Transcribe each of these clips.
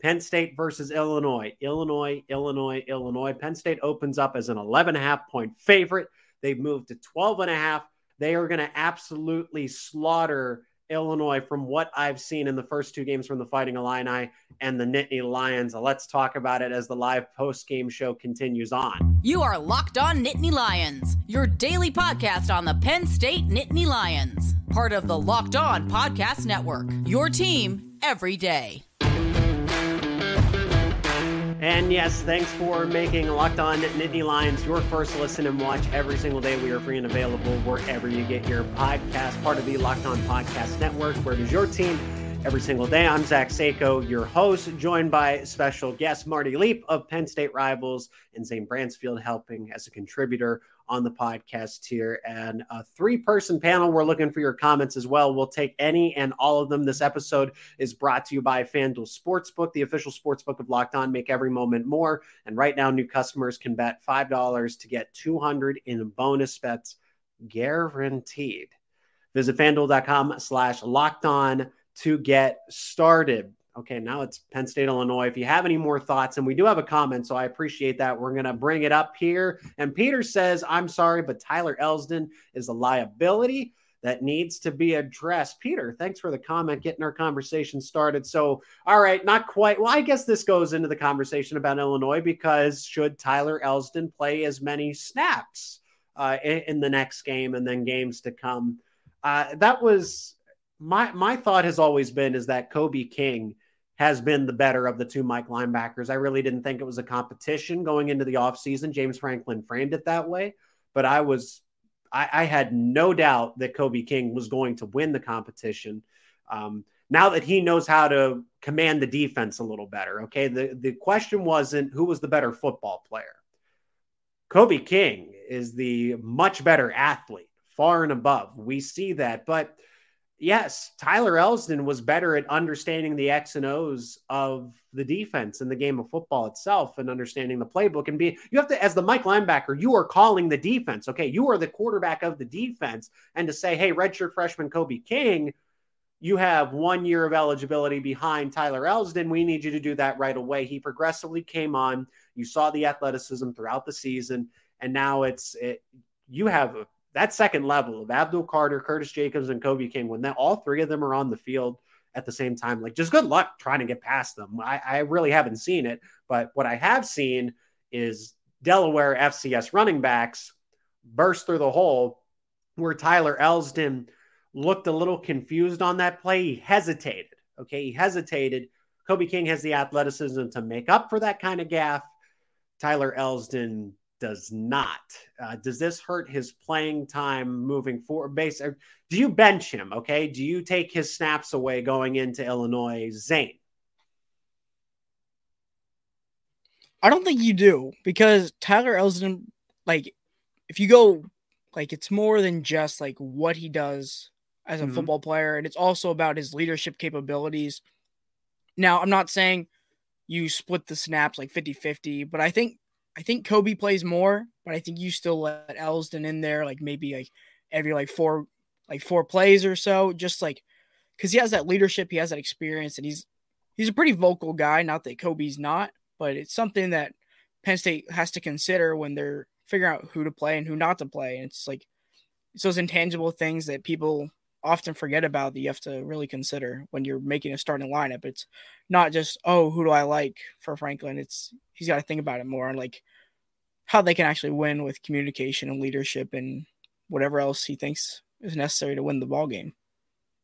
Penn State versus Illinois. Illinois, Illinois, Illinois. Penn State opens up as an 11 and a half point favorite. They've moved to 12 and a half. They are going to absolutely slaughter Illinois from what I've seen in the first two games from the Fighting Illini and the Nittany Lions. Let's talk about it as the live post game show continues on. You are Locked On Nittany Lions, your daily podcast on the Penn State Nittany Lions, part of the Locked On Podcast Network. Your team every day. And yes, thanks for making Locked On Nittany Lions your first listen and watch every single day. We are free and available wherever you get your podcast, part of the Locked On Podcast Network, where is your team every single day. I'm Zach Seyko, your host, joined by special guest Marty Leap of Penn State Rivals and Zane Brancefield helping as a contributor on the podcast here. And a three person panel. We're looking for your comments as well. We'll take any and all of them. This episode is brought to you by FanDuel Sportsbook, the official sportsbook of Locked On. Make every moment more. And right now, new customers can bet $5 to get 200 in bonus bets guaranteed. Visit fanduel.com slash locked on to get started. Okay, now it's Penn State, Illinois. If you have any more thoughts, and we do have a comment, so I appreciate that. We're going to bring it up here. And Peter says, I'm sorry, but Tyler Elsdon is a liability that needs to be addressed. Peter, thanks for the comment, getting our conversation started. So, all right, not quite. Well, I guess this goes into the conversation about Illinois because should Tyler Elsdon play as many snaps uh, in, in, the next game and then games to come? Uh, that was my my thought has always been is that Kobe King has been the better of the two Mike linebackers. I really didn't think it was a competition going into the offseason. James Franklin framed it that way, but I was I, I, had no doubt that Kobe King was going to win the competition. Um, now that he knows how to command the defense a little better, okay. The the question wasn't who was the better football player. Kobe King is the much better athlete, far and above. We see that, but yes, Tyler Elsdon was better at understanding the X and O's of the defense and the game of football itself and understanding the playbook and be you have to as the Mike linebacker, you are calling the defense. Okay, you are the quarterback of the defense. And to say, hey, redshirt freshman Kobe King, you have one year of eligibility behind Tyler Elsdon. We need you to do that right away. He progressively came on. You saw the athleticism throughout the season, and now it's it, you have a that second level of Abdul Carter, Curtis Jacobs, and Kobe King, when that all three of them are on the field at the same time, like just good luck trying to get past them. I, I really haven't seen it, but what I have seen is Delaware FCS running backs burst through the hole where Tyler Elsdon looked a little confused on that play. He hesitated. Okay. He hesitated. Kobe King has the athleticism to make up for that kind of gaff. Tyler Elsdon does not. Uh, does this hurt his playing time moving forward? Base, do you bench him? Okay, do you take his snaps away going into Illinois? Zane, I don't think you do because Tyler Elsdon, like, if you go, like, it's more than just like what he does as a mm-hmm. football player, and it's also about his leadership capabilities. Now, I'm not saying you split the snaps like 50 50, but I think I think Kobe plays more, but I think you still let Elsdon in there, like maybe like every like four like four plays or so, just like because he has that leadership, he has that experience, and he's he's a pretty vocal guy. Not that Kobe's not, but it's something that Penn State has to consider when they're figuring out who to play and who not to play. And it's like it's those intangible things that people often forget about that you have to really consider when you're making a starting lineup. It's not just, oh, who do I like for Franklin? It's he's got to think about it more and like how they can actually win with communication and leadership and whatever else he thinks is necessary to win the ball game.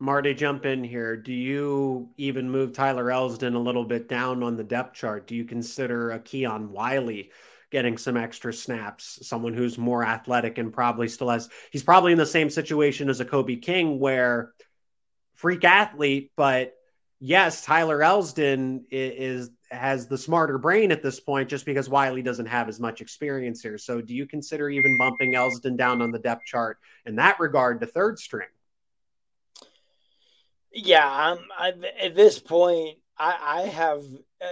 Marty, jump in here. Do you even move Tyler Elsdon a little bit down on the depth chart? Do you consider a Keon Wiley getting some extra snaps, someone who's more athletic and probably still has, he's probably in the same situation as a Kobe King where freak athlete, but yes, Tyler Elsdon is, is has the smarter brain at this point just because Wiley doesn't have as much experience here. So do you consider even bumping Elsdon down on the depth chart in that regard to third string? Yeah, I'm, I, at this point, I, I have uh,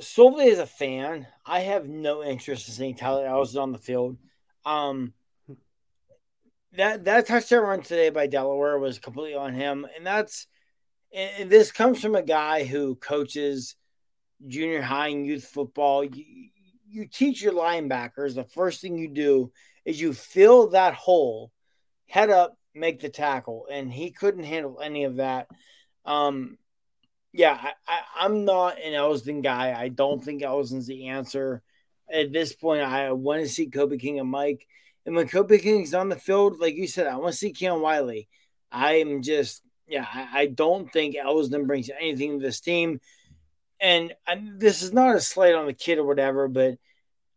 solely as a fan, I have no interest in seeing Tyler Elsdon on the field. Um, that that touchdown run today by Delaware was completely on him, and that's and this comes from a guy who coaches junior high and youth football, you, you teach your linebackers the first thing you do is you fill that hole, head up, make the tackle, and he couldn't handle any of that. Um, yeah, I, am not an Elsdon guy. I don't think Elsdon's the answer at this point. I want to see Kobe King and Mike, and when Kobe King's on the field, like you said, I want to see Keon Wiley. I'm just, yeah, I, I don't think Elsdon brings anything to this team. And, and this is not a slight on the kid or whatever, but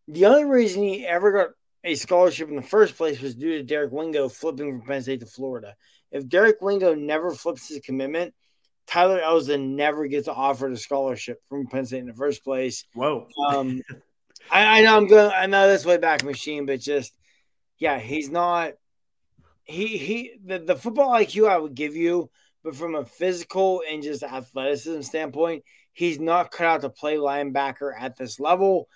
the only reason he ever got a scholarship in the first place was due to Derek Wingo flipping from Penn State to Florida. If Derek Wingo never flips his commitment, Tyler Elsdon never gets offered a scholarship from Penn State in the first place. Whoa. Um, I, I, know I'm going. I know this way back machine, but just yeah, he's not. He he. The, the football IQ I would give you, but from a physical and just athleticism standpoint, he's not cut out to play linebacker at this level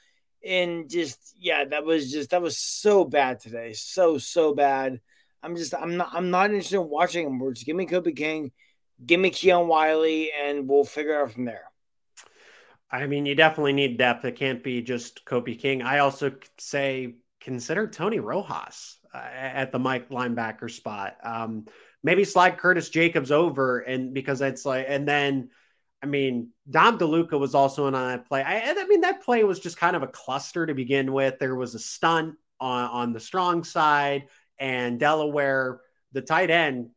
and just yeah, that was just that was so bad today, so so bad. I'm just I'm not I'm not interested in watching him. We're just give me Kobe King, give me Keon Wiley, and we'll figure out from there. I mean, you definitely need depth. It can't be just Kobe King. I also say consider Tony Rojas uh, at the Mike linebacker spot. Um, maybe slide Curtis Jacobs over, and because it's like, and then I mean, Dom DeLuca was also in on that play. I, I, mean, that play was just kind of a cluster to begin with. There was a stunt on, on the strong side, and Delaware, the tight end,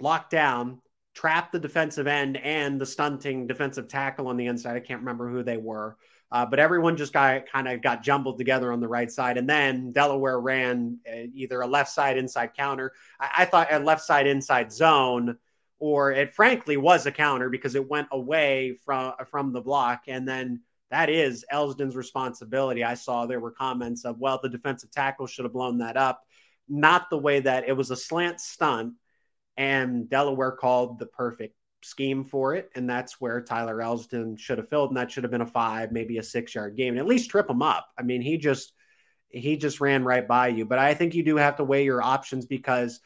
blocked down, trapped the defensive end and the stunting defensive tackle on the inside. I can't remember who they were. Uh, but everyone just got kind of got jumbled together on the right side, and then Delaware ran uh, either a left side inside counter. I, I thought a left side inside zone or it frankly was a counter because it went away from from the block and then that is Elsdon's responsibility. I saw there were comments of, well, the defensive tackle should have blown that up. Not the way that it was a slant stunt, and Delaware called the perfect scheme for it. And that's where Tyler Elsdon should have filled, and that should have been a five, maybe a six yard game, and at least trip him up. I mean, he just he just ran right by you. But I think you do have to weigh your options because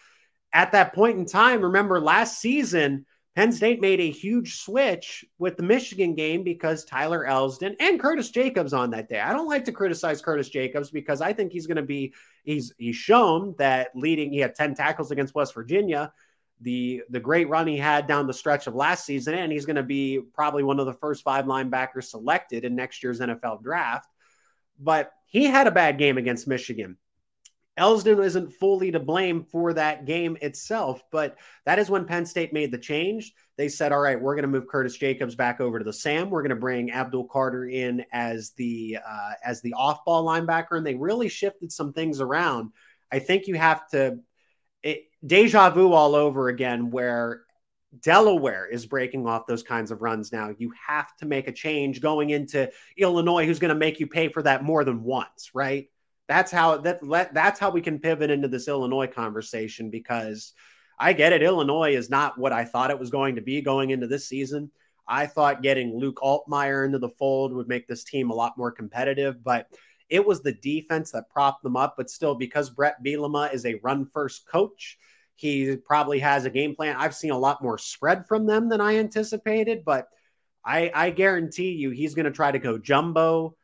at that point in time, remember last season, Penn State made a huge switch with the Michigan game because Tyler Elsdon and Curtis Jacobs on that day. I don't like to criticize Curtis Jacobs because I think he's going to be he's he's shown that leading he had 10 tackles against West Virginia, the the great run he had down the stretch of last season and he's going to be probably one of the first five linebackers selected in next year's NFL draft. But he had a bad game against Michigan. Elsdon isn't fully to blame for that game itself, but that is when Penn State made the change. They said, "All right, we're going to move Curtis Jacobs back over to the Sam. We're going to bring Abdul Carter in as the uh, as the off-ball linebacker," and they really shifted some things around. I think you have to deja vu all over again, where Delaware is breaking off those kinds of runs now. You have to make a change going into Illinois, who's going to make you pay for that more than once, right? That's how that that's how we can pivot into this Illinois conversation because I get it. Illinois is not what I thought it was going to be going into this season. I thought getting Luke Altmyer into the fold would make this team a lot more competitive, but it was the defense that propped them up. But still, because Bret Bielema is a run first coach, he probably has a game plan. I've seen a lot more spread from them than I anticipated, but I, I guarantee you he's going to try to go jumbo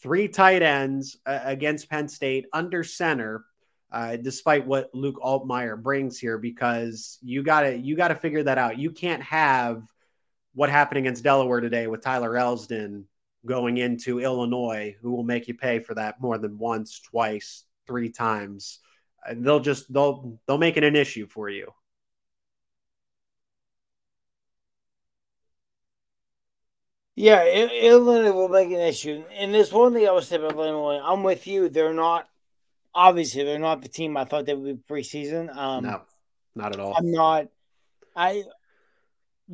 three tight ends uh, against Penn State under center, uh, despite what Luke Altmyer brings here, because you gotta you gotta figure that out. You can't have what happened against Delaware today with Tyler Elsdon going into Illinois, who will make you pay for that more than once, twice, three times. Uh, they'll just they'll they'll make it an issue for you. Yeah, Illinois will make an issue. And there's one thing I was saying about Illinois. I'm with you. They're not obviously they're not the team I thought they would be preseason. Um, no, not at all. I'm not. I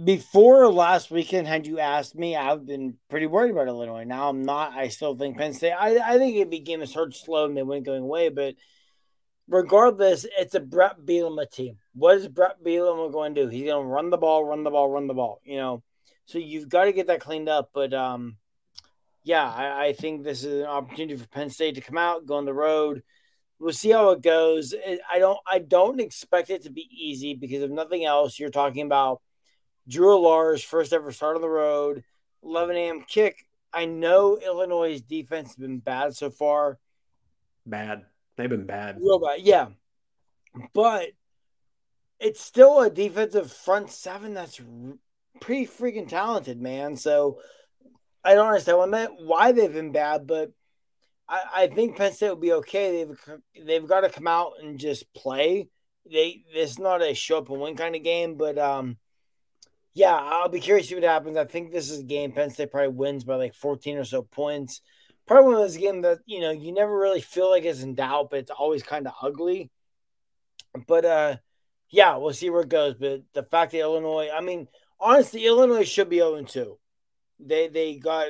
before last weekend, had you asked me, I've been pretty worried about Illinois. Now I'm not. I still think Penn State. I, I think it began to start slow and they went going away. But regardless, it's a Bret Bielema team. What is Bret Bielema going to do? He's going to run the ball, run the ball, run the ball. You know so you've got to get that cleaned up. But um, yeah, I, I, think this is an opportunity for Penn State to come out, go on the road. We'll see how it goes. I don't I don't expect it to be easy because if nothing else, you're talking about Drew Allar's first ever start on the road, 11 a.m. kick. I know Illinois' defense has been bad so far. Bad. They've been bad. Real bad, yeah. But it's still a defensive front seven that's pretty freaking talented, man. So I don't understand why they've been bad, but I, I think Penn State will be okay. They've they've got to come out and just play. They it's not a show up and win kind of game, but um, yeah, I'll be curious to see what happens. I think this is a game Penn State probably wins by like 14 or so points. Probably one of those games that you know you never really feel like it's in doubt, but it's always kind of ugly. But uh, yeah, we'll see where it goes. But the fact that Illinois, I mean, honestly, Illinois should be 0 2. They they got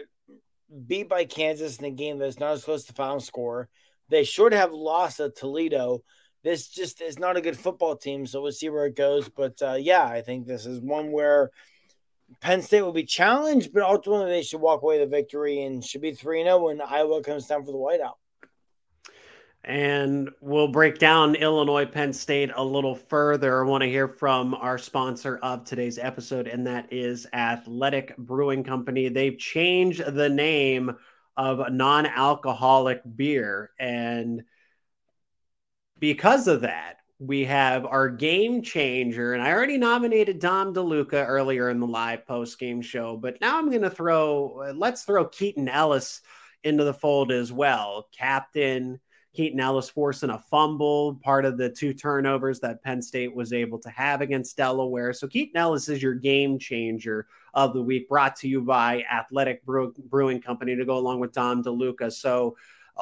beat by Kansas in a game that's not as close to final score. They should have lost at Toledo. This just is not a good football team, so we'll see where it goes. But uh, yeah, I think this is one where Penn State will be challenged, but ultimately they should walk away the victory and should be 3 0 when Iowa comes down for the whiteout. And we'll break down Illinois Penn State a little further. I want to hear from our sponsor of today's episode, and that is Athletic Brewing Company. They've changed the name of non alcoholic beer. And because of that, we have our game changer, and I already nominated Dom DeLuca earlier in the live post game show, but now I'm going to throw, uh, let's throw Keaton Ellis into the fold as well. Captain Keaton Ellis forcing a fumble, part of the two turnovers that Penn State was able to have against Delaware. So Keaton Ellis is your game changer of the week, brought to you by Athletic Brewing Company to go along with Dom DeLuca. So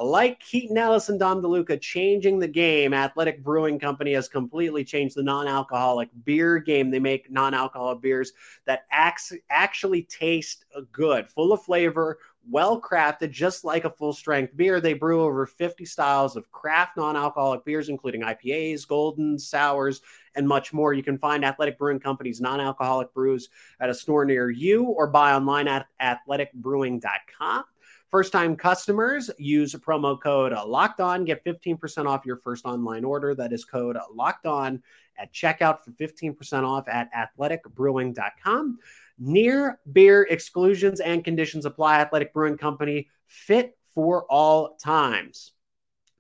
like Keaton Ellis and Dom DeLuca changing the game, Athletic Brewing Company has completely changed the non-alcoholic beer game. They make non-alcoholic beers that acts, actually taste good, full of flavor, well crafted, just like a full strength beer. They brew over 50 styles of craft non alcoholic beers, including IPAs, golden, sours, and much more. You can find Athletic Brewing Company's non alcoholic brews at a store near you or buy online at athleticbrewing.com. First time customers use promo code locked on, get 15% off your first online order. That is code locked on at checkout for 15% off at athleticbrewing.com. Near beer exclusions and conditions apply. Athletic Brewing Company, fit for all times.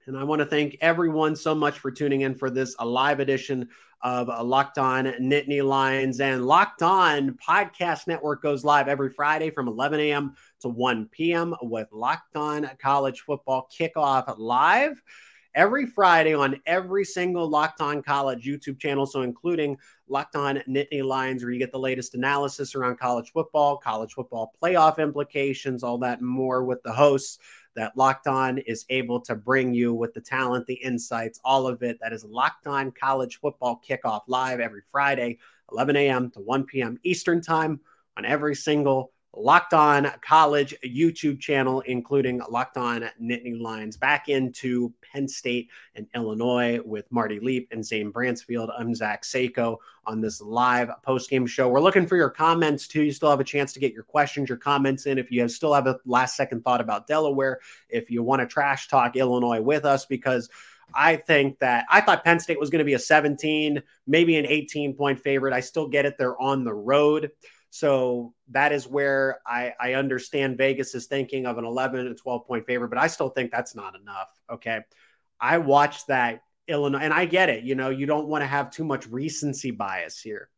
And I want to thank everyone so much for tuning in for this live edition of uh, Locked On Nittany Lions. And Locked On Podcast Network goes live every Friday from 11 a.m. to 1 p.m. with Locked On College Football Kickoff Live every Friday on every single Locked On College YouTube channel. So, including Locked On Nittany Lions, where you get the latest analysis around college football, college football playoff implications, all that more with the hosts that Locked On is able to bring you with the talent, the insights, all of it. That is Locked On College Football Kickoff live every Friday, 11 a.m. to 1 p.m. Eastern Time on every single Locked On College YouTube channel, including Locked On Nittany Lions, back into Penn State and Illinois with Marty Leap and Zane Brancefield. I'm Zach Seyko on this live post game show. We're looking for your comments too. You still have a chance to get your questions, your comments in. If you have, still have a last second thought about Delaware, if you want to trash talk Illinois with us, because I think that I thought Penn State was going to be a 17, maybe an 18 point favorite. I still get it. They're on the road. So that is where I, I understand Vegas is thinking of an 11 and 12 point favor, but I still think that's not enough. Okay. I watched that Illinois, and I get it. You know, you don't want to have too much recency bias here.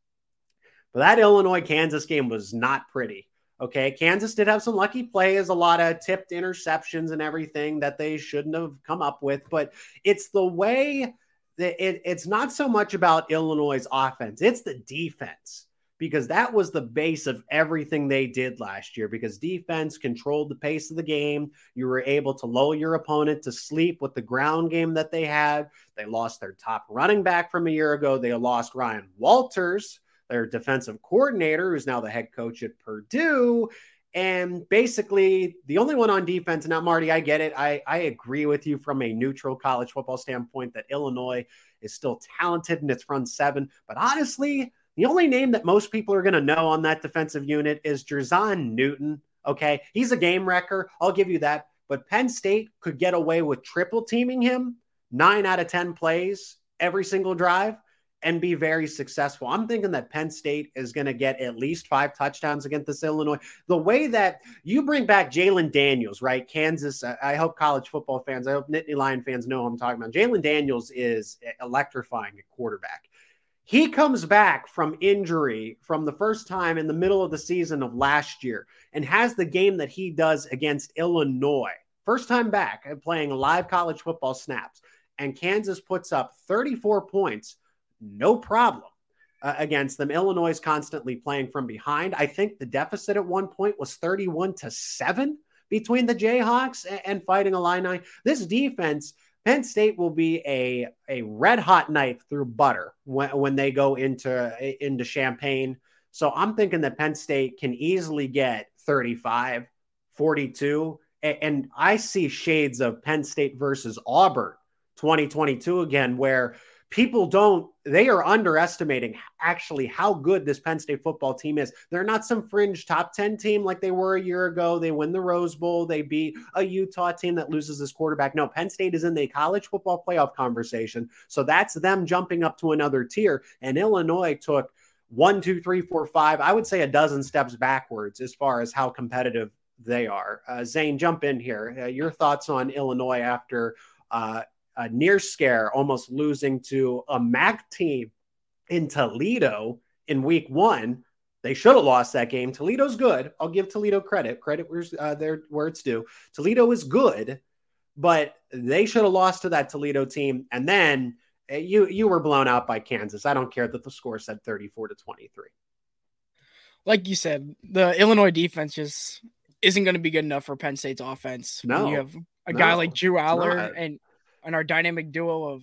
But that Illinois Kansas game was not pretty. Okay. Kansas did have some lucky plays, a lot of tipped interceptions and everything that they shouldn't have come up with. But it's the way that it, it's not so much about Illinois' offense, it's the defense because that was the base of everything they did last year because defense controlled the pace of the game. You were able to lull your opponent to sleep with the ground game that they had. They lost their top running back from a year ago. They lost Ryan Walters, their defensive coordinator, who's now the head coach at Purdue. And basically, the only one on defense, now, Marty, I get it. I, I agree with you from a neutral college football standpoint that Illinois is still talented in its front seven. But honestly, the only name that most people are going to know on that defensive unit is Jer'Zhan Newton. Okay. He's a game wrecker. I'll give you that. But Penn State could get away with triple teaming him nine out of 10 plays every single drive. and be very successful. I'm thinking that Penn State is going to get at least five touchdowns against this Illinois. The way that you bring back Jalon Daniels, right? Kansas. I hope college football fans, I hope Nittany Lion fans know I'm talking about. Jalon Daniels is electrifying at quarterback. He comes back from injury from the first time in the middle of the season of last year and has the game that he does against Illinois. First time back playing live college football snaps. And Kansas puts up 34 points no problem uh, against them. Illinois is constantly playing from behind. I think the deficit at one point was 31 to 7 between the Jayhawks and, and fighting Illini. This defense, Penn State will be a, a red hot knife through butter when, when they go into, into Champaign. So I'm thinking that Penn State can easily get 35, 42. And, and I see shades of Penn State versus Auburn 2022 again, where people don't they are underestimating actually how good this Penn State football team is. They're not some fringe top 10 team like they were a year ago. They win the Rose Bowl, they beat a Utah team that loses this quarterback. No, Penn State is in the college football playoff conversation. So that's them jumping up to another tier. And Illinois took one, two, three, four, five, I would say a dozen steps backwards as far as how competitive they are. Uh, Zane, jump in here. Uh, your thoughts on Illinois after uh, a near scare, almost losing to a MAC team in Toledo in week one. They should have lost that game. Toledo's good. I'll give Toledo credit. Credit where's uh, their where it's due. Toledo is good, but they should have lost to that Toledo team. And then uh, you you were blown out by Kansas. I don't care that the score said 34 to 23. Like you said, the Illinois defense just isn't going to be good enough for Penn State's offense. No, you have a no, guy like Drew Allar and and our dynamic duo of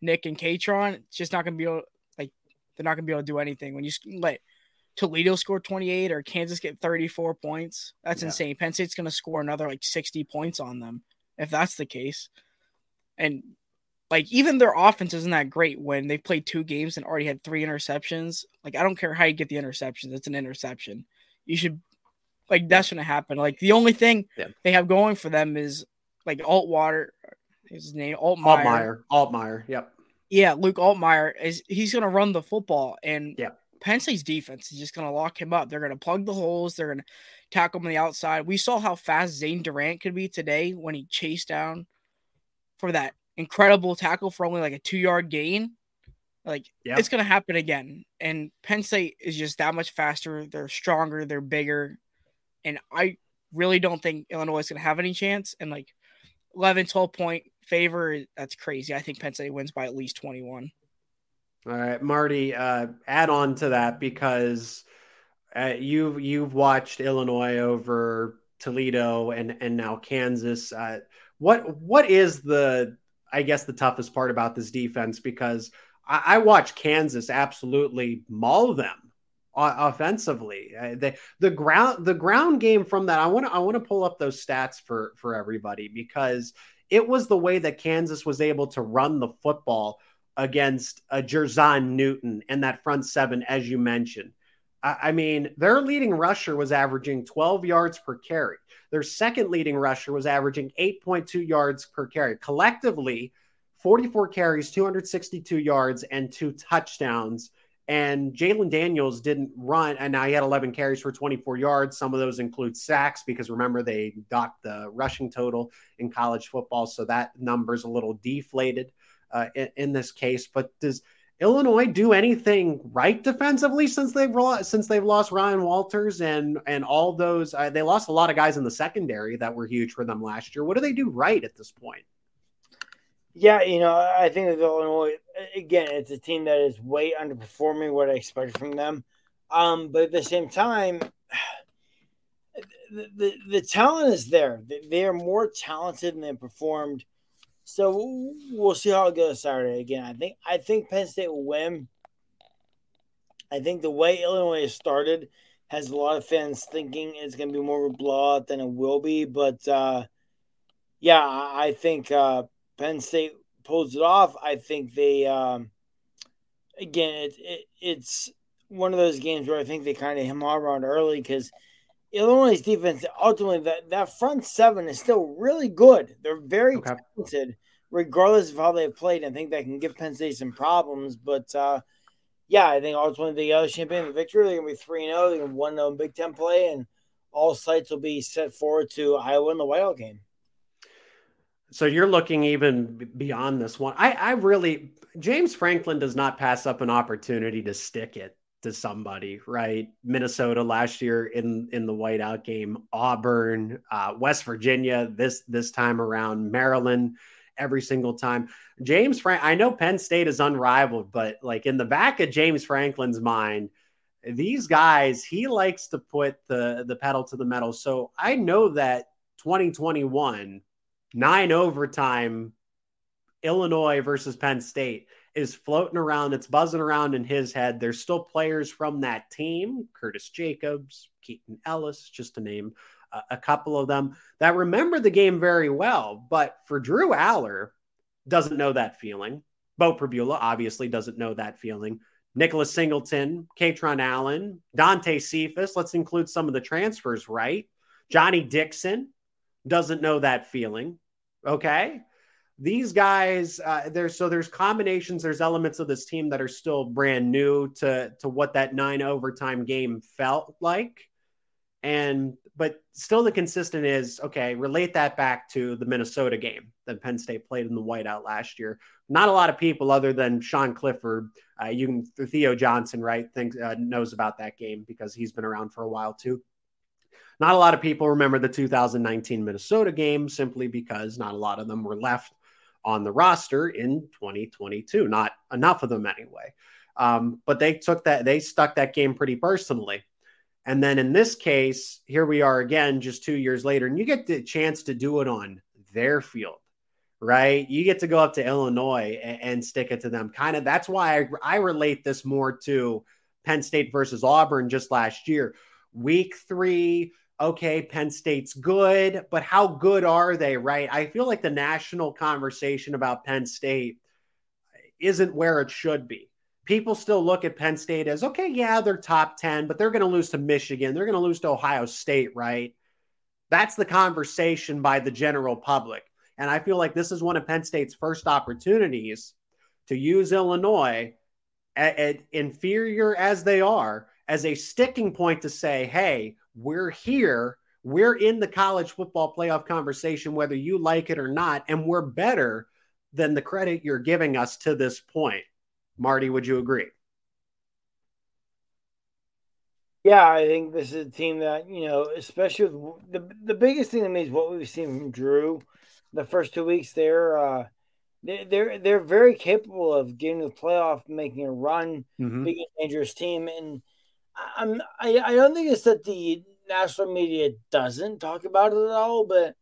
Nick and Kaytron, it's just not going to be able, like, they're not going to be able to do anything. When you let Toledo score 28 or Kansas get 34 points, that's yeah. insane. Penn State's going to score another like 60 points on them if that's the case. And like, even their offense isn't that great when they've played two games and already had three interceptions. Like, I don't care how you get the interceptions, it's an interception. You should, like, that's gonna happen. Like, the only thing yeah. they have going for them is like Altwater his name Altmyer. Altmyer. Altmyer. Yep. Yeah, Luke Altmyer is he's going to run the football, and yeah. Penn State's defense is just going to lock him up. They're going to plug the holes. They're going to tackle him on the outside. We saw how fast Zane Durant could be today when he chased down for that incredible tackle for only like a two yard gain. Like yeah. it's going to happen again. And Penn State is just that much faster. They're stronger. They're bigger. And I really don't think Illinois is going to have any chance. And like 11, 12 point favor, that's crazy. I think Penn State wins by at least 21. All right, Marty, uh, add on to that because uh, you've you've watched Illinois over Toledo and and now Kansas. Uh, what what is the I guess the toughest part about this defense because I, I watch Kansas absolutely maul them offensively. Uh, the the ground the ground game from that I want to I want to pull up those stats for for everybody because it was the way that Kansas was able to run the football against uh, a Jer'Zhan Newton and that front seven, as you mentioned. I, I mean, their leading rusher was averaging 12 yards per carry. Their second leading rusher was averaging 8.2 yards per carry. Collectively, 44 carries, 262 yards, and two touchdowns and Jalon Daniels didn't run, and now he had 11 carries for 24 yards. Some of those include sacks because remember they docked the rushing total in college football, so that number's a little deflated uh, in, in, this case. But does Illinois do anything right defensively since they've since they've lost Ryan Walters and and all those? Uh, they lost a lot of guys in the secondary that were huge for them last year. What do they do right at this point? Yeah, you know, I think that Illinois again, it's a team that is way underperforming what I expected from them. Um, but at the same time, the, the, the talent is there. They are more talented and they performed. So we'll see how it goes Saturday. Again, I think I think Penn State will win. I think the way Illinois started has a lot of fans thinking it's going to be more of a blowout than it will be. But uh, yeah, I think uh, Penn State pulls it off, I think they, um, again, it, it, it's one of those games where I think they kind of him around early because Illinois' defense, ultimately, that, that front seven is still really good. They're very okay. talented, regardless of how they've played. I think that can give Penn State some problems. But uh, yeah, I think ultimately the other champion, the victory, they're going to be 3 0. They're going to 1 0 Big Ten play, and all sites will be set forward to Iowa in the Whiteout game. So you're looking even beyond this one. I, I really, James Franklin does not pass up an opportunity to stick it to somebody, right? Minnesota last year in in the whiteout game, Auburn, uh, West Virginia this this time around, Maryland every single time. James Frank, I know Penn State is unrivaled, but like in the back of James Franklin's mind, these guys he likes to put the the pedal to the metal. So I know that 2021 nine overtime Illinois versus Penn State is floating around. It's buzzing around in his head. There's still players from that team, Curtis Jacobs, Keaton Ellis, just to name a, a couple of them that remember the game very well. But for Drew Allar, doesn't know that feeling. Beau Pribula obviously doesn't know that feeling. Nicholas Singleton, Kaytron Allen, Dante Cephas. Let's include some of the transfers, right? Johnny Dixon doesn't know that feeling. Okay? These guys uh, there's so there's combinations there's elements of this team that are still brand new to to what that nine overtime game felt like. And but still the consistent is okay relate that back to the minnesota game that penn state played in the whiteout last year. Not a lot of people other than sean clifford uh, you can theo johnson right thinks uh, knows about that game because he's been around for a while too not a lot of people remember the 2019 minnesota game simply because not a lot of them were left on the roster in 2022. Not enough of them anyway. Um, but they took that, they stuck that game pretty personally. And then in this case, here we are again, just two years later, and you get the chance to do it on their field, right? You get to go up to Illinois and, and stick it to them. Kind of that's why I, I relate this more to Penn State versus Auburn just last year. Week three, okay, Penn State's good, but how good are they, right? I feel like the national conversation about Penn State isn't where it should be. People still look at Penn State as, okay, yeah, they're top 10, but they're going to lose to Michigan. They're going to lose to Ohio State, right? That's the conversation by the general public. And I feel like this is one of Penn State's first opportunities to use Illinois, at, at inferior as they are, as a sticking point to say, hey, we're here. We're in the college football playoff conversation, whether you like it or not, and we're better than the credit you're giving us to this point. Marty, would you agree? Yeah, I think this is a team that, you know, especially with the the biggest thing to me is what we've seen from Drew the first two weeks. They're uh, they, they're they're very capable of getting to the playoff, making a run, mm-hmm. being a dangerous team, and I'm I, I don't think it's that the national media doesn't talk about it at all, but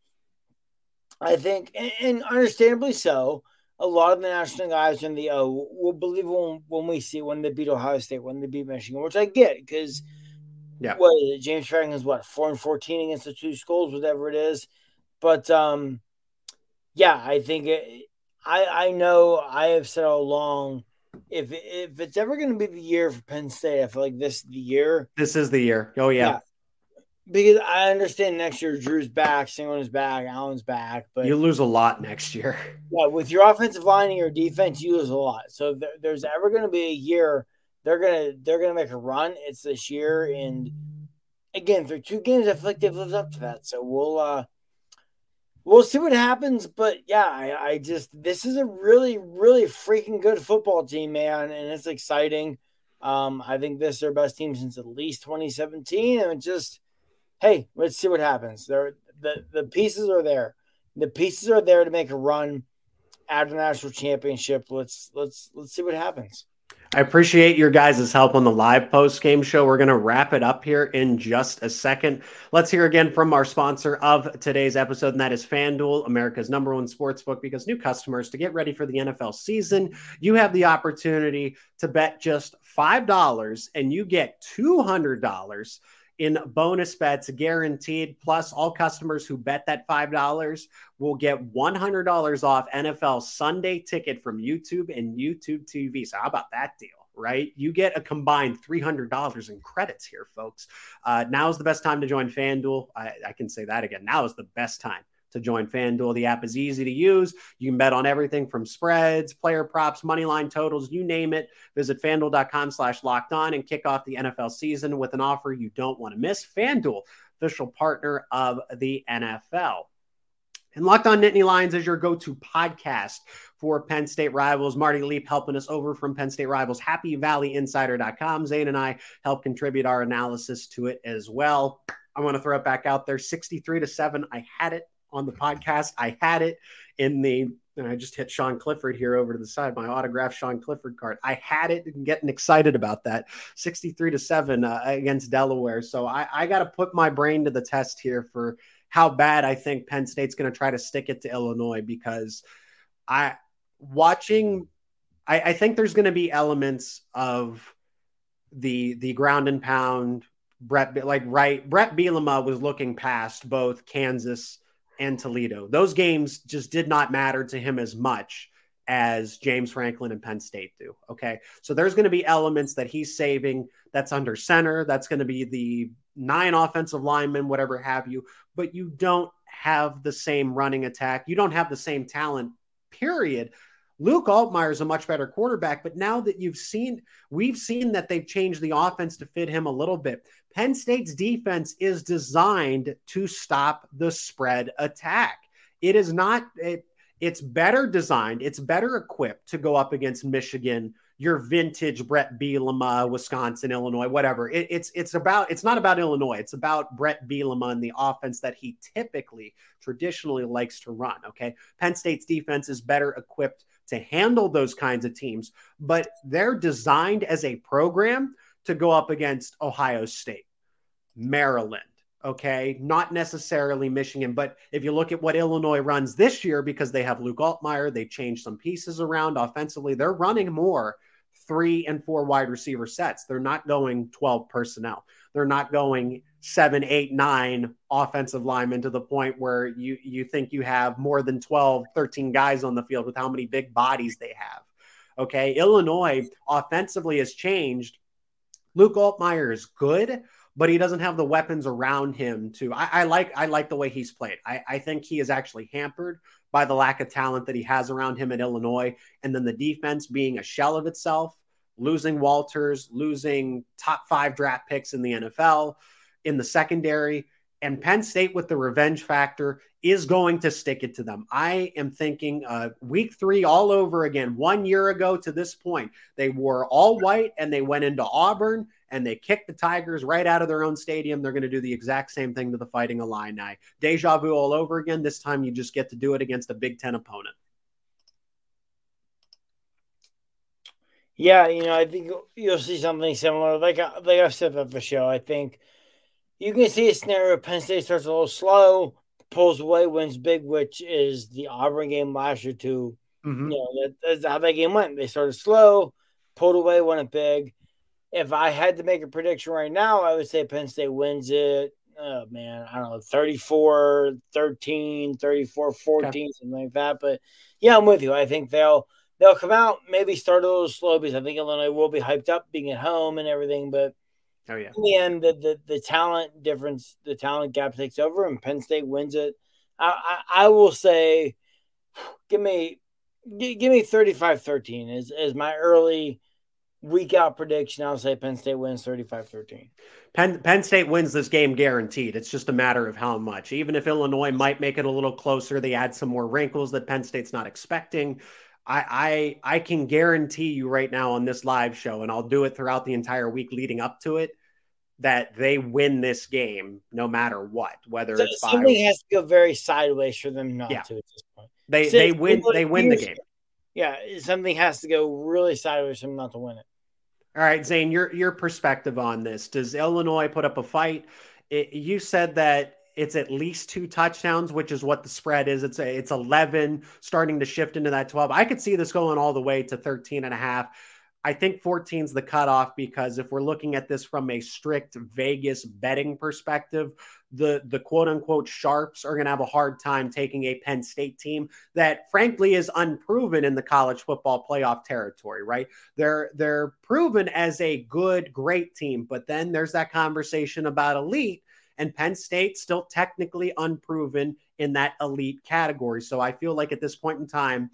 I think and, and understandably so, a lot of the national guys in the O will believe when when we see when they beat Ohio State, when they beat Michigan, which I get because yeah, what is it? James Franklin's what four and fourteen against the two schools, whatever it is. But um, yeah, I think it, I I know I have said all along if if it's ever going to be the year for Penn State, I feel like this is the year. This is the year. Oh yeah. yeah. Because I understand next year Drew's back, Singleton is back, Allen's back, but you lose a lot next year. Yeah, with your offensive line and your defense, you lose a lot. So if there's ever going to be a year they're gonna they're gonna make a run, it's this year. And again, through two games, I feel like they've lived up to that. So we'll uh we'll see what happens. But yeah, I, I, just this is a really, really freaking good football team, man, and it's exciting. Um, I think this is their best team since at least 2017, and just hey, let's see what happens. There, the the pieces are there. The pieces are there to make a run at the national championship. Let's let's let's see what happens. I appreciate your guys' help on the live post game show. We're going to wrap it up here in just a second. Let's hear again from our sponsor of today's episode, and that is FanDuel, America's number one sports book. Because new customers, to get ready for the NFL season, you have the opportunity to bet just $5 and you get $200 in bonus bets guaranteed. Plus, all customers who bet that $5 will get $100 off NFL Sunday ticket from YouTube and YouTube TV. So, how about that deal? Right? You get a combined $300 in credits here, folks. Uh, now is the best time to join FanDuel. I, I can say that again. Now is the best time to join FanDuel. The app is easy to use. You can bet on everything from spreads, player props, money line totals, you name it. Visit fanduel.com slash locked on and kick off the NFL season with an offer you don't want to miss. FanDuel, official partner of the NFL. And Locked On Nittany Lions is your go to podcast for Penn State rivals. Marty Leap helping us over from Penn State rivals, happyvalleyinsider.com. Zane and I help contribute our analysis to it as well. I want to throw it back out there 63 to 7. I had it on the podcast. I had it in the, and I just hit Sean Clifford here over to the side, my autograph Sean Clifford card. I had it and getting excited about that 63 to 7 uh, against Delaware. So I, I got to put my brain to the test here for how bad I think Penn State's going to try to stick it to Illinois because I, watching, I, I think there's going to be elements of the the ground and pound Bret like right Bret Bielema was looking past both Kansas and Toledo. Those games just did not matter to him as much as James Franklin and Penn State do. Okay. So there's going to be elements that he's saving that's under center. That's going to be the nine offensive linemen, whatever have you. But you don't have the same running attack. You don't have the same talent, period. Luke Altmyer is a much better quarterback, but now that you've seen, we've seen that they've changed the offense to fit him a little bit. Penn State's defense is designed to stop the spread attack. It is not, it, it's better designed, it's better equipped to go up against Michigan, your vintage Bret Bielema, Wisconsin, Illinois, whatever. It, it's it's about it's not about Illinois. It's about Bret Bielema and the offense that he typically traditionally likes to run. Okay, Penn State's defense is better equipped to handle those kinds of teams, but they're designed as a program to go up against Ohio State, Maryland, okay? Not necessarily Michigan, but if you look at what Illinois runs this year, because they have Luke Altmyer, they changed some pieces around offensively, they're running more three and four wide receiver sets. They're not going 12 personnel. They're not going seven, eight, nine offensive linemen to the point where you, you think you have more than 12, 13 guys on the field with how many big bodies they have. Okay. Illinois offensively has changed. Luke Altmyer is good, but he doesn't have the weapons around him to I, I, like I like the way he's played. I, I think he is actually hampered by the lack of talent that he has around him at Illinois. And then the defense being a shell of itself, losing Walters, losing top five draft picks in the NFL in the secondary. And Penn State with the revenge factor is going to stick it to them. I am thinking uh, week three all over again. One year ago to this point, they wore all white and they went into Auburn and they kicked the Tigers right out of their own stadium. They're going to do the exact same thing to the Fighting Illini. Deja vu all over again. This time you just get to do it against a Big Ten opponent. Yeah, you know, I think you'll see something similar. Like, like I've said at the show, I think you can see a scenario Penn State starts a little slow, pulls away, wins big, which is the Auburn game last year, too. Mm-hmm. You know, that, that's how that game went. They started slow, pulled away, won it big if I had to make a prediction right now, I would say Penn State wins it. Oh man, I don't know, 34 13, 34 14, okay. something like that. But yeah, I'm with you. I think they'll they'll come out, maybe start a little slow because I think Illinois will be hyped up being at home and everything. But oh yeah, in the end, the, the, the talent difference, the talent gap takes over, and Penn State wins it. I, I, I will say, give me give me 35 13 is, is my early week out prediction, I'll say Penn State wins 35 13. Penn, Penn State wins this game guaranteed. It's just a matter of how much. Even if Illinois might make it a little closer, they add some more wrinkles that Penn State's not expecting. I, I I can guarantee you right now on this live show, and I'll do it throughout the entire week leading up to it, that they win this game no matter what. Whether so it's something five. has to go very sideways for them not yeah. to at this point. They they win they win the game yeah, something has to go really sideways for them not to win it. All right, Zane, your your perspective on this. Does Illinois put up a fight? It, you said that it's at least two touchdowns, which is what the spread is. It's it's 11 starting to shift into that 12. I could see this going all the way to 13 and a half. I think 14 is the cutoff because if we're looking at this from a strict Vegas betting perspective, the the quote unquote sharps are going to have a hard time taking a Penn State team that frankly is unproven in the college football playoff territory, right? They're they're proven as a good great team, but then there's that conversation about elite and Penn State still technically unproven in that elite category. So I feel like at this point in time,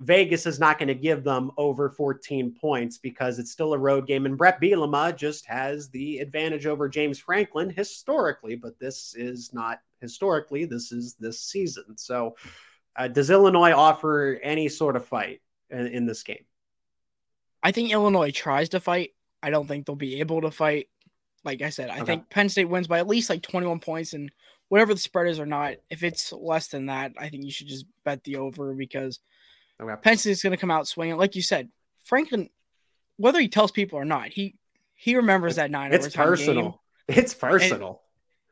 Vegas is not going to give them over 14 points because it's still a road game. And Bret Bielema just has the advantage over James Franklin historically, but this is not historically. This is this season. So uh, does Illinois offer any sort of fight in, in this game? I think Illinois tries to fight. I don't think they'll be able to fight. Like I said, I okay. think Penn State wins by at least like 21 points and whatever the spread is or not. If it's less than that, I think you should just bet the over because okay. Penn State's going to come out swinging. Like you said, Franklin, whether he tells people or not, he he remembers that nine. It's personal. Game. It's personal.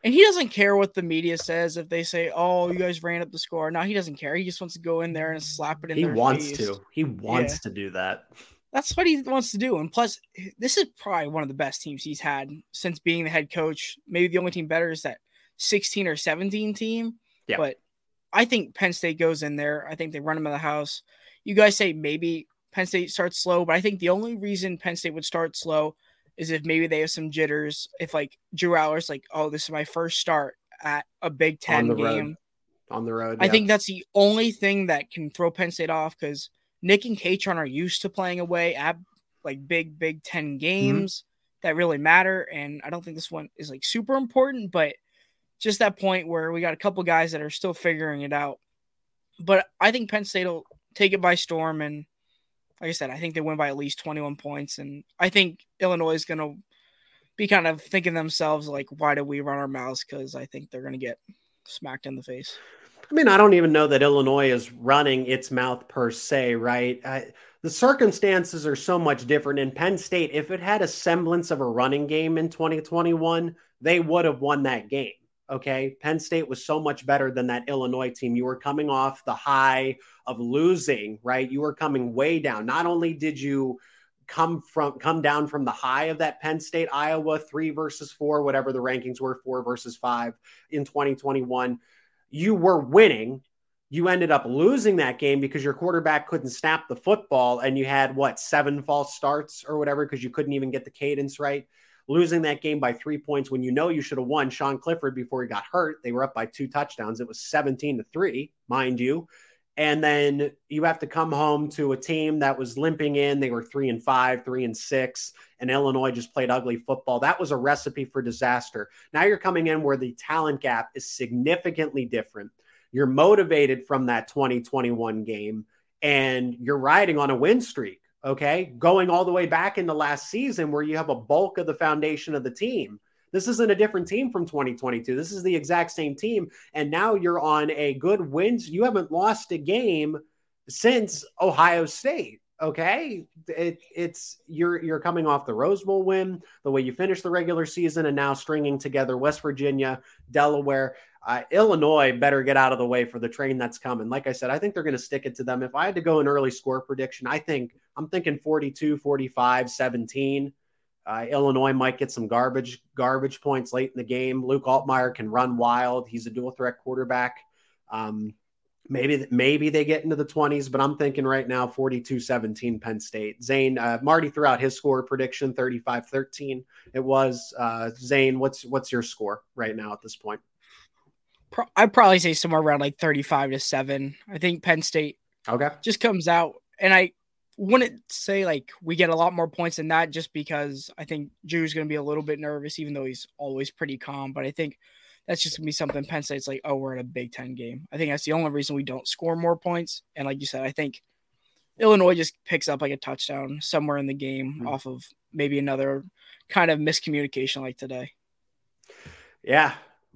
And he doesn't care what the media says if they say, "Oh, you guys ran up the score." No, he doesn't care. He just wants to go in there and slap it in. He wants face. to. He wants yeah. to do that. That's what he wants to do. And plus, this is probably one of the best teams he's had since being the head coach. Maybe the only team better is that 16 or 17 team. Yeah. But I think Penn State goes in there. I think they run him in the house. You guys say maybe Penn State starts slow, but I think the only reason Penn State would start slow is if maybe they have some jitters. If like Drew Allar's like, oh, this is my first start at a Big Ten on game road. on the road. I think that's the only thing that can throw Penn State off because Nick and Kaytron are used to playing away at like big Big Ten mm-hmm. games mm-hmm. that really matter, and I don't think this one is like super important, but just that point where we got a couple guys that are still figuring it out. But I think Penn State will take it by storm and like I said, I think they win by at least 21 points. And I think Illinois is going to be kind of thinking themselves, like, why do we run our mouths? Because I think they're going to get smacked in the face. I mean, I don't even know that Illinois is running its mouth per se, right? I, the circumstances are so much different. In Penn State, if it had a semblance of a running game in 2021, they would have won that game. Okay. Penn State was so much better than that Illinois team. You were coming off the high of losing, right? You were coming way down. Not only did you come from come down from the high of that Penn State Iowa 3 versus 4 whatever the rankings were 4 versus 5 in 2021 you were winning you ended up losing that game because your quarterback couldn't snap the football and you had what seven false starts or whatever because you couldn't even get the cadence right losing that game by three points when you know you should have won. Sean Clifford, before he got hurt, they were up by two touchdowns. It was 17 to three, mind you. And then you have to come home to a team that was limping in. They were three and five, three and six, and Illinois just played ugly football. That was a recipe for disaster. Now you're coming in where the talent gap is significantly different. You're motivated from that 2021 game, and you're riding on a win streak okay, going all the way back into last season where you have a bulk of the foundation of the team. This isn't a different team from 2022. This is the exact same team. And now you're on a good wins. You haven't lost a game since Ohio State. Okay. It, it's you're you're coming off the Rose Bowl win, the way you finished the regular season, and now stringing together West Virginia, Delaware. Uh, Illinois better get out of the way for the train that's coming. Like I said, I think they're going to stick it to them. If I had to go an early score prediction, I think I'm thinking 42, 45, 17. Uh, Illinois might get some garbage garbage points late in the game. Luke Altmyer can run wild. He's a dual threat quarterback. Um, maybe maybe they get into the 20s, but I'm thinking right now 42-17 Penn State. Zane uh, Marty threw out his score prediction 35-13. It was uh, Zane. What's what's your score right now at this point? I'd probably say somewhere around like 35 to 7. I think Penn State okay just comes out and I wouldn't say like we get a lot more points than that just because I think Drew's going to be a little bit nervous even though he's always pretty calm, but I think that's just going to be something Penn State's like, "Oh, we're in a Big 10 game." I think that's the only reason we don't score more points and like you said, I think Illinois just picks up like a touchdown somewhere in the game mm-hmm. off of maybe another kind of miscommunication like today. Yeah,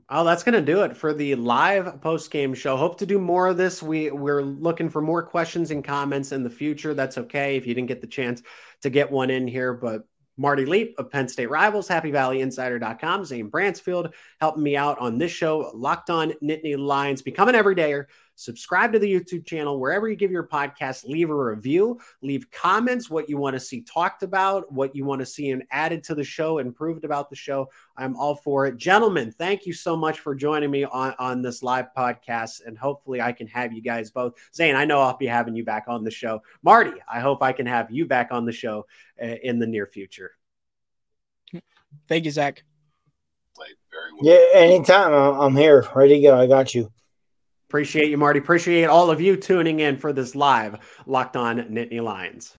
Oh, that's going to do it for the live post game show. Hope to do more of this. We we're looking for more questions and comments in the future. That's okay if you didn't get the chance to get one in here, but Marty Leap of Penn State Rivals, happy valley HappyValleyInsider.com, Zane Brancefield helping me out on this show, Locked On Nittany Lions, become an everydayer subscribe to the YouTube channel, wherever you give your podcast, leave a review, leave comments, what you want to see talked about, what you want to see and added to the show, improved about the show. I'm all for it. Gentlemen, thank you so much for joining me on, on this live podcast. And hopefully I can have you guys both. Zane, I know I'll be having you back on the show. Marty, I hope I can have you back on the show uh, in the near future. Thank you, Zach. well. Yeah, anytime I'm here, ready to go. I got you. Appreciate you, Marty. Appreciate all of you tuning in for this live Locked On Nittany Lions.